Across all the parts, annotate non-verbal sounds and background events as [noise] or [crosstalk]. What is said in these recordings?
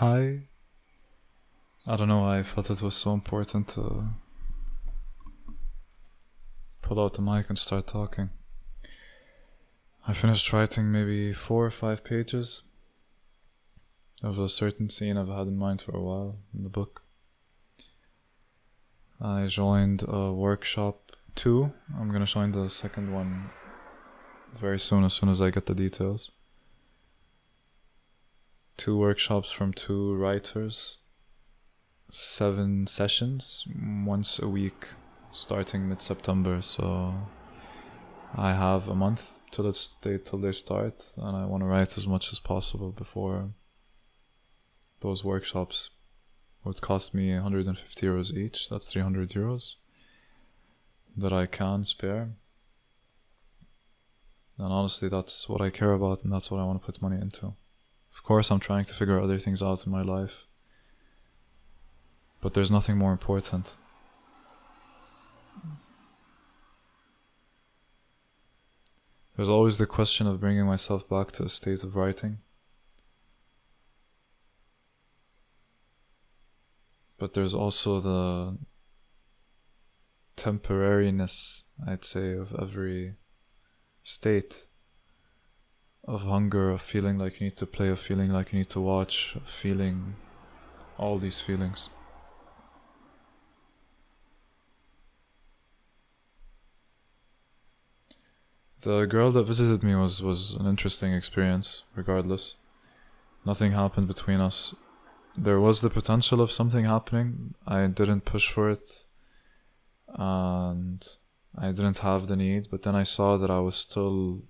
Hi. I don't know why I felt it was so important to pull out the mic and start talking. I finished writing maybe four or five pages of a certain scene I've had in mind for a while in the book. I joined a workshop two. I'm gonna join the second one very soon, as soon as I get the details. Two workshops from two writers, seven sessions, once a week, starting mid September. So I have a month till it's they till they start, and I want to write as much as possible before those workshops would cost me 150 euros each. That's 300 euros that I can spare. And honestly, that's what I care about, and that's what I want to put money into. Of course, I'm trying to figure other things out in my life, but there's nothing more important. There's always the question of bringing myself back to a state of writing. But there's also the temporariness, I'd say, of every state of hunger, of feeling like you need to play, of feeling like you need to watch, of feeling all these feelings. The girl that visited me was, was an interesting experience, regardless. Nothing happened between us. There was the potential of something happening. I didn't push for it. And I didn't have the need, but then I saw that I was still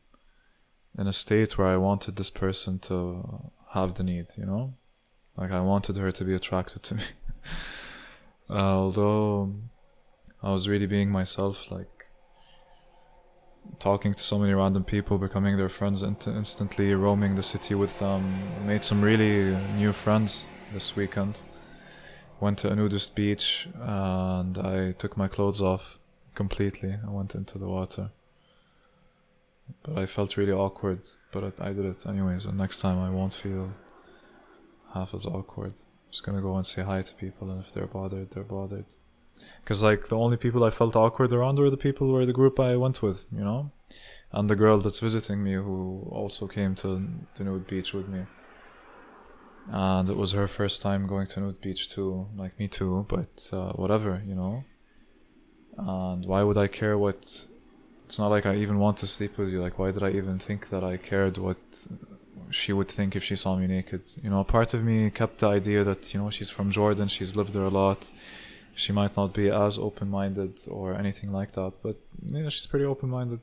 in a state where I wanted this person to have the need, you know? Like I wanted her to be attracted to [laughs] me. uh, although I was really being myself, like talking to so many random people, becoming their friends int- instantly, roaming the city with them, made some really new friends this weekend. Went to a nudist beach and I took my clothes off completely. I went into the water. But I felt really awkward, but I did it anyways. And next time I won't feel half as awkward. I'm just gonna go and say hi to people, and if they're bothered, they're bothered. Because like the only people I felt awkward around were the people were the group I went with, you know, and the girl that's visiting me who also came to the nude beach with me. And it was her first time going to nude beach too, like me too. But uh, whatever, you know. And why would I care what it's not like I even want to sleep with you. Like, why did I even think that I cared what she would think if she saw me naked? You know, part of me kept the idea that, you know, she's from Jordan, she's lived there a lot. She might not be as open minded or anything like that, but, you know, she's pretty open minded.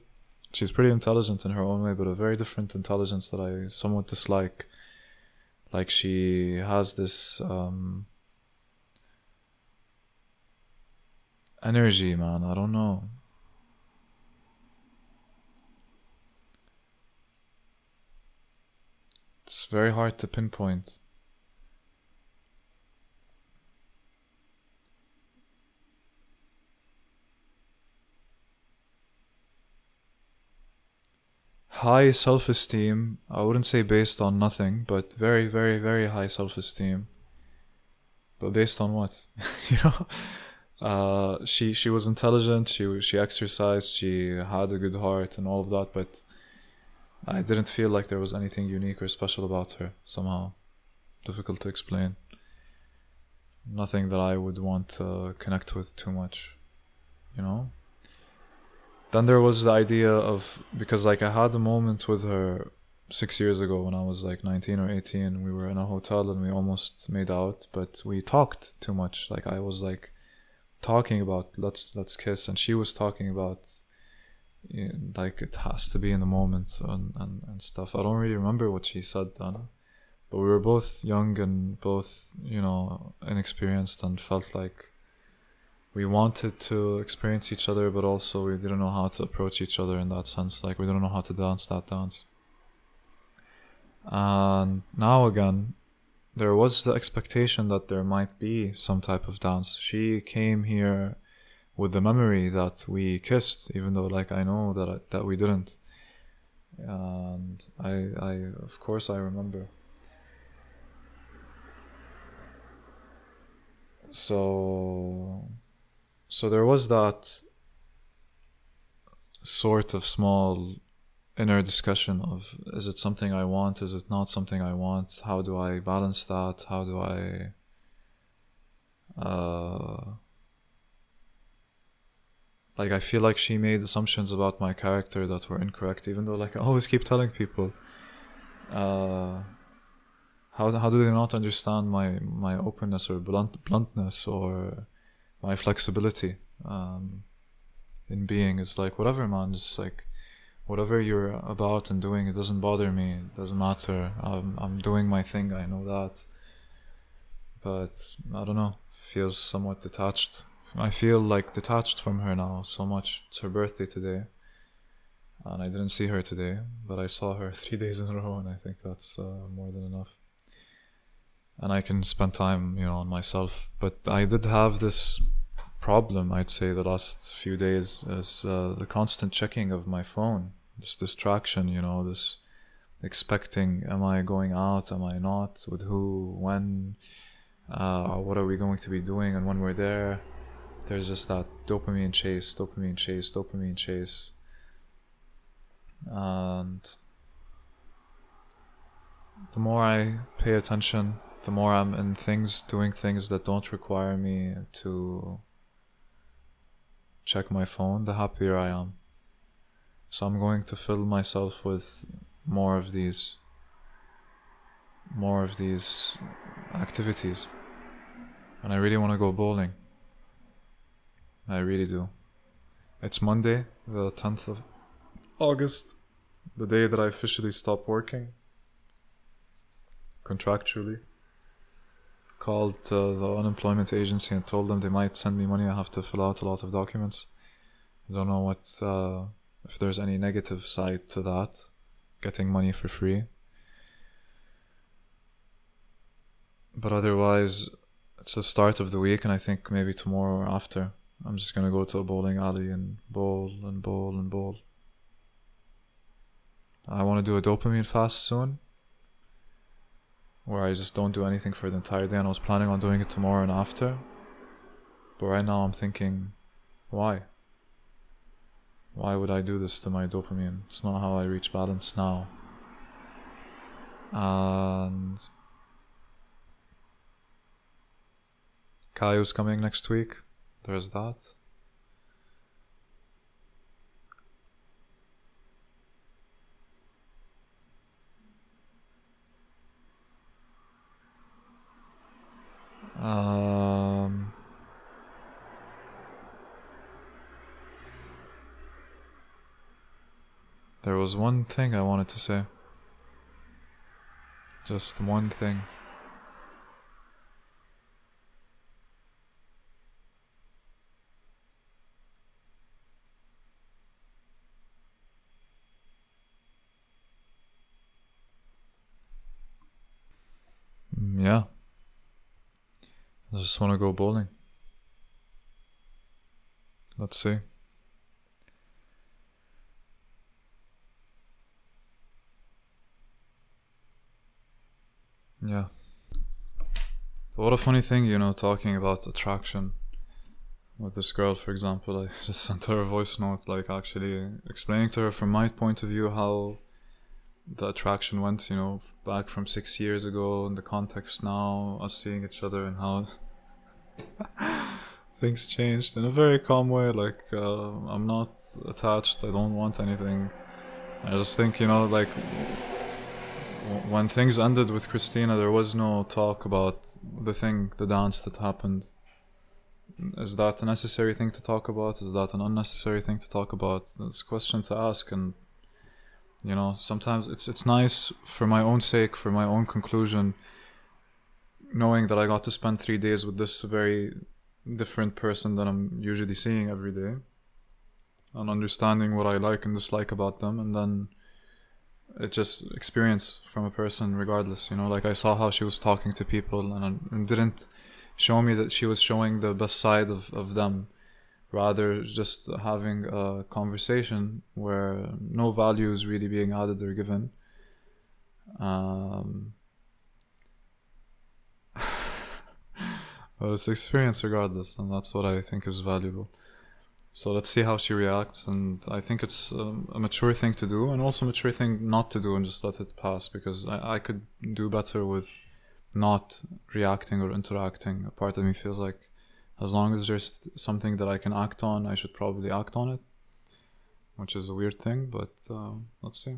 She's pretty intelligent in her own way, but a very different intelligence that I somewhat dislike. Like, she has this, um, energy, man. I don't know. It's very hard to pinpoint. High self esteem, I wouldn't say based on nothing, but very, very, very high self esteem. But based on what? [laughs] you know? Uh, she she was intelligent, she she exercised, she had a good heart and all of that, but I didn't feel like there was anything unique or special about her somehow. Difficult to explain. Nothing that I would want to connect with too much, you know? Then there was the idea of because like I had a moment with her six years ago when I was like 19 or 18. We were in a hotel and we almost made out, but we talked too much. Like I was like talking about let's let's kiss, and she was talking about like it has to be in the moment and, and, and stuff. I don't really remember what she said then, but we were both young and both, you know, inexperienced and felt like we wanted to experience each other, but also we didn't know how to approach each other in that sense. Like we didn't know how to dance that dance. And now again, there was the expectation that there might be some type of dance. She came here with the memory that we kissed, even though like I know that I, that we didn't. And I I of course I remember. so so there was that sort of small inner discussion of is it something I want? Is it not something I want? How do I balance that? How do I uh, like I feel like she made assumptions about my character that were incorrect, even though like I always keep telling people, uh, how how do they not understand my my openness or blunt bluntness or my flexibility um, in being? Is like whatever, man. Just like whatever you're about and doing, it doesn't bother me. It doesn't matter. I'm I'm doing my thing. I know that. But I don't know. Feels somewhat detached. I feel like detached from her now so much. It's her birthday today, and I didn't see her today, but I saw her [laughs] three days in a row, and I think that's uh, more than enough. And I can spend time, you know, on myself. But I did have this problem, I'd say, the last few days is uh, the constant checking of my phone, this distraction, you know, this expecting, am I going out, am I not, with who, when, uh, what are we going to be doing, and when we're there, there's just that dopamine chase, dopamine chase, dopamine chase. And the more I pay attention, the more I'm in things, doing things that don't require me to check my phone, the happier I am. So I'm going to fill myself with more of these more of these activities. And I really want to go bowling. I really do. It's Monday, the 10th of August, the day that I officially stop working contractually called uh, the unemployment agency and told them they might send me money. I have to fill out a lot of documents. I don't know what uh, if there's any negative side to that, getting money for free. But otherwise, it's the start of the week, and I think maybe tomorrow or after, I'm just gonna go to a bowling alley and bowl and bowl and bowl. I want to do a dopamine fast soon where I just don't do anything for the entire day and I was planning on doing it tomorrow and after. But right now I'm thinking, why? Why would I do this to my dopamine? It's not how I reach balance now. And Caillou's coming next week. There's that. Um, there was one thing I wanted to say. Just one thing. Mm, yeah. I just want to go bowling. Let's see. Yeah. What a funny thing, you know, talking about attraction with this girl, for example. I [laughs] just sent her a voice note, like actually explaining to her from my point of view how the attraction went, you know, back from six years ago in the context now, us seeing each other and how [laughs] things changed in a very calm way. Like, uh, I'm not attached, I don't want anything. I just think, you know, like, when things ended with Christina, there was no talk about the thing, the dance that happened. Is that a necessary thing to talk about? Is that an unnecessary thing to talk about? It's a question to ask, and you know sometimes it's it's nice for my own sake for my own conclusion knowing that i got to spend three days with this very different person that i'm usually seeing every day and understanding what i like and dislike about them and then it just experience from a person regardless you know like i saw how she was talking to people and, and didn't show me that she was showing the best side of, of them rather just having a conversation where no value is really being added or given. Um, [laughs] but it's experience regardless, and that's what I think is valuable. So let's see how she reacts, and I think it's um, a mature thing to do, and also a mature thing not to do, and just let it pass because I, I could do better with not reacting or interacting. A part of me feels like as long as there's something that I can act on, I should probably act on it, which is a weird thing, but uh, let's see.